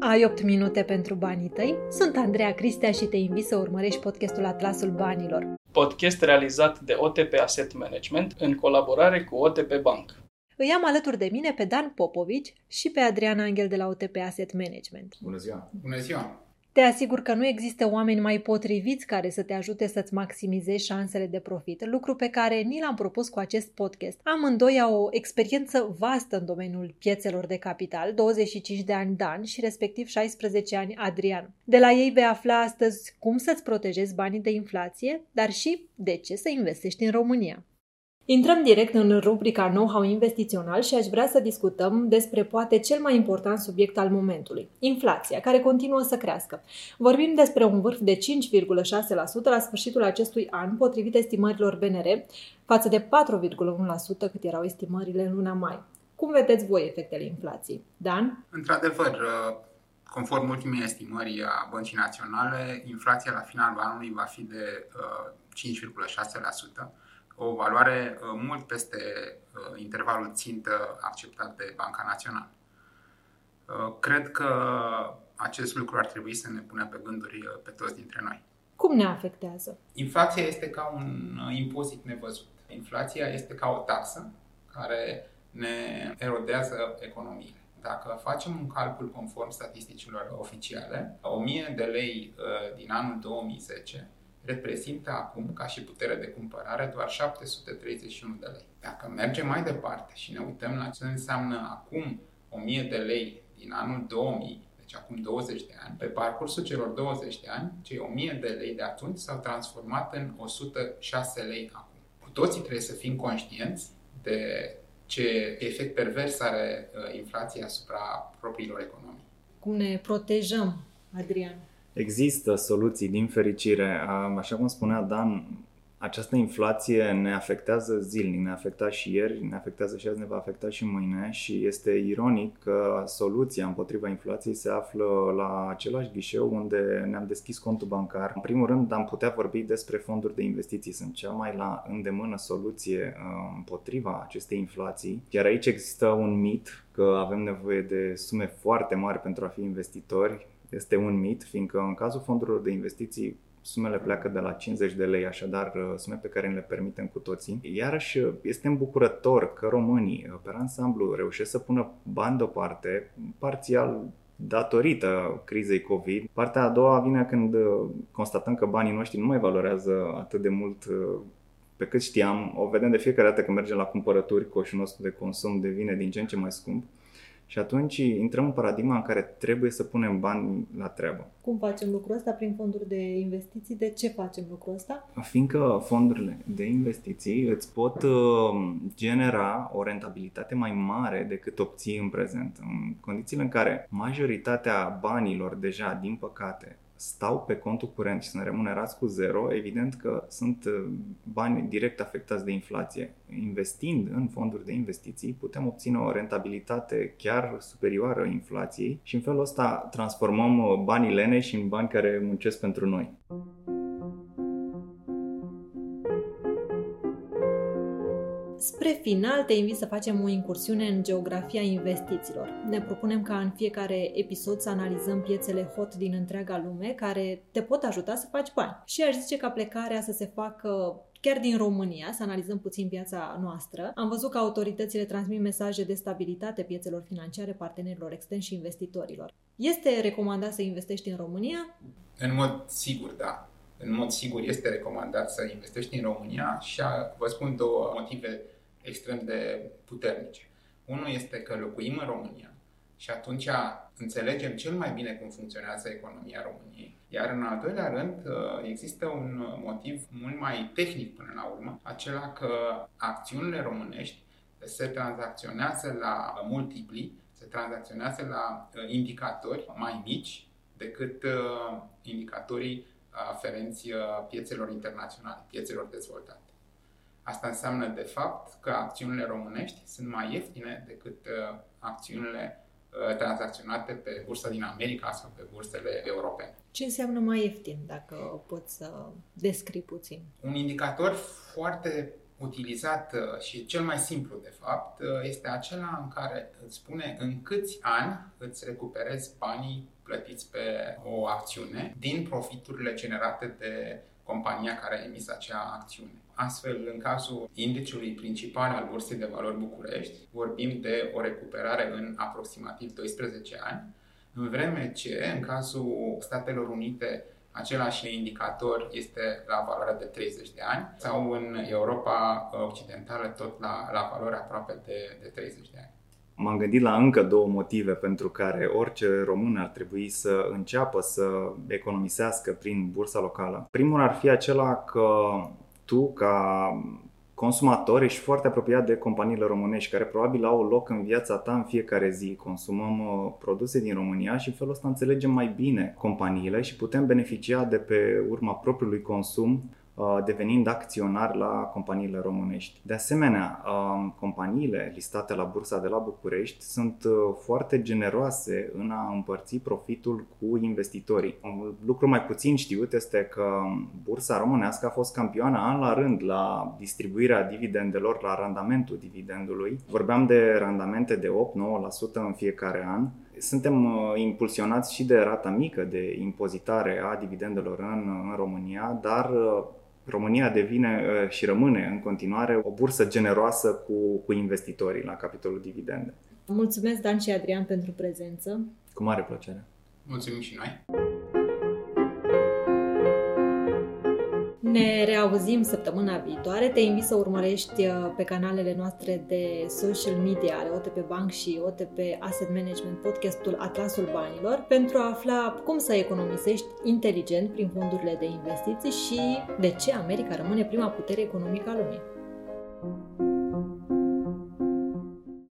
Ai 8 minute pentru banii tăi? Sunt Andreea Cristea și te invit să urmărești podcastul Atlasul Banilor. Podcast realizat de OTP Asset Management în colaborare cu OTP Bank. Îi am alături de mine pe Dan Popovici și pe Adrian Angel de la OTP Asset Management. Bună ziua! Bună ziua! Te asigur că nu există oameni mai potriviți care să te ajute să-ți maximizezi șansele de profit, lucru pe care ni l-am propus cu acest podcast. Amândoi au o experiență vastă în domeniul piețelor de capital, 25 de ani Dan și respectiv 16 ani Adrian. De la ei vei afla astăzi cum să-ți protejezi banii de inflație, dar și de ce să investești în România. Intrăm direct în rubrica Know-how investițional și aș vrea să discutăm despre poate cel mai important subiect al momentului, inflația, care continuă să crească. Vorbim despre un vârf de 5,6% la sfârșitul acestui an, potrivit estimărilor BNR, față de 4,1% cât erau estimările în luna mai. Cum vedeți voi efectele inflației? Dan? Într-adevăr, conform ultimei estimări a Băncii Naționale, inflația la finalul anului va fi de 5,6% o valoare uh, mult peste uh, intervalul țintă acceptat de Banca Națională. Uh, cred că acest lucru ar trebui să ne pună pe gânduri pe toți dintre noi. Cum ne afectează? Inflația este ca un impozit nevăzut. Inflația este ca o taxă care ne erodează economiile. Dacă facem un calcul conform statisticilor oficiale, 1000 de lei din anul 2010 reprezintă acum, ca și putere de cumpărare, doar 731 de lei. Dacă mergem mai departe și ne uităm la ce înseamnă acum 1000 de lei din anul 2000, deci acum 20 de ani, pe parcursul celor 20 de ani, cei 1000 de lei de atunci s-au transformat în 106 lei acum. Cu toții trebuie să fim conștienți de ce efect pervers are uh, inflația asupra propriilor economii. Cum ne protejăm, Adrian? Există soluții, din fericire. Așa cum spunea Dan, această inflație ne afectează zilnic, ne afecta și ieri, ne afectează și azi, ne va afecta și mâine și este ironic că soluția împotriva inflației se află la același ghișeu unde ne-am deschis contul bancar. În primul rând am putea vorbi despre fonduri de investiții, sunt cea mai la îndemână soluție uh, împotriva acestei inflații. Iar aici există un mit că avem nevoie de sume foarte mari pentru a fi investitori, este un mit, fiindcă în cazul fondurilor de investiții sumele pleacă de la 50 de lei, așadar uh, sume pe care le permitem cu toții. Iarăși uh, este îmbucurător că românii, uh, pe ansamblu, reușesc să pună bani deoparte, parțial datorită crizei COVID. Partea a doua vine când constatăm că banii noștri nu mai valorează atât de mult pe cât știam. O vedem de fiecare dată când mergem la cumpărături, coșul nostru de consum devine din ce în ce mai scump. Și atunci intrăm în paradigma în care trebuie să punem bani la treabă. Cum facem lucrul ăsta prin fonduri de investiții? De ce facem lucrul ăsta? Fiindcă fondurile de investiții îți pot uh, genera o rentabilitate mai mare decât obții în prezent. În condițiile în care majoritatea banilor deja, din păcate, stau pe contul curent și sunt remunerați cu zero, evident că sunt uh, bani direct afectați de inflație. Investind în fonduri de investiții, putem obține o rentabilitate chiar superioară inflației și în felul ăsta transformăm uh, banii leneși în bani care muncesc pentru noi. Spre final, te invit să facem o incursiune în geografia investițiilor. Ne propunem ca în fiecare episod să analizăm piețele hot din întreaga lume care te pot ajuta să faci bani. Și aș zice că plecarea să se facă chiar din România, să analizăm puțin piața noastră. Am văzut că autoritățile transmit mesaje de stabilitate piețelor financiare partenerilor externi și investitorilor. Este recomandat să investești în România? În mod sigur, da în mod sigur este recomandat să investești în România și vă spun două motive extrem de puternice. Unul este că locuim în România și atunci înțelegem cel mai bine cum funcționează economia României. Iar în al doilea rând există un motiv mult mai tehnic până la urmă, acela că acțiunile românești se tranzacționează la multipli, se tranzacționează la indicatori mai mici decât indicatorii aferenți piețelor internaționale, piețelor dezvoltate. Asta înseamnă, de fapt, că acțiunile românești sunt mai ieftine decât uh, acțiunile uh, tranzacționate pe bursa din America sau pe bursele europene. Ce înseamnă mai ieftin, dacă poți să descrii puțin? Un indicator foarte utilizat uh, și cel mai simplu, de fapt, uh, este acela în care îți spune în câți ani îți recuperezi banii plătiți pe o acțiune din profiturile generate de compania care a emis acea acțiune. Astfel, în cazul indiciului principal al Bursei de Valori București, vorbim de o recuperare în aproximativ 12 ani, în vreme ce, în cazul Statelor Unite, același indicator este la valoare de 30 de ani sau în Europa Occidentală tot la, la valoare aproape de, de 30 de ani. M-am gândit la încă două motive pentru care orice român ar trebui să înceapă să economisească prin bursa locală. Primul ar fi acela că tu, ca consumator, ești foarte apropiat de companiile românești care probabil au loc în viața ta în fiecare zi. Consumăm uh, produse din România și în felul ăsta înțelegem mai bine companiile și putem beneficia de pe urma propriului consum Uh, devenind acționar la companiile românești. De asemenea, um, companiile listate la bursa de la București sunt uh, foarte generoase în a împărți profitul cu investitorii. Un lucru mai puțin știut este că bursa românească a fost campioană an la rând la distribuirea dividendelor, la randamentul dividendului. Vorbeam de randamente de 8-9% în fiecare an suntem uh, impulsionați și de rata mică de impozitare a dividendelor în, în România, dar România devine uh, și rămâne în continuare o bursă generoasă cu, cu investitorii la capitolul dividende. Mulțumesc, Dan și Adrian, pentru prezență. Cu mare plăcere. Mulțumim și noi. Ne reauzim săptămâna viitoare. Te invit să urmărești uh, pe canalele noastre de social media ale OTP Bank și OTP Asset Management podcastul Atlasul Banilor pentru a afla cum să economisești inteligent prin fondurile de investiții și de ce America rămâne prima putere economică a lumii.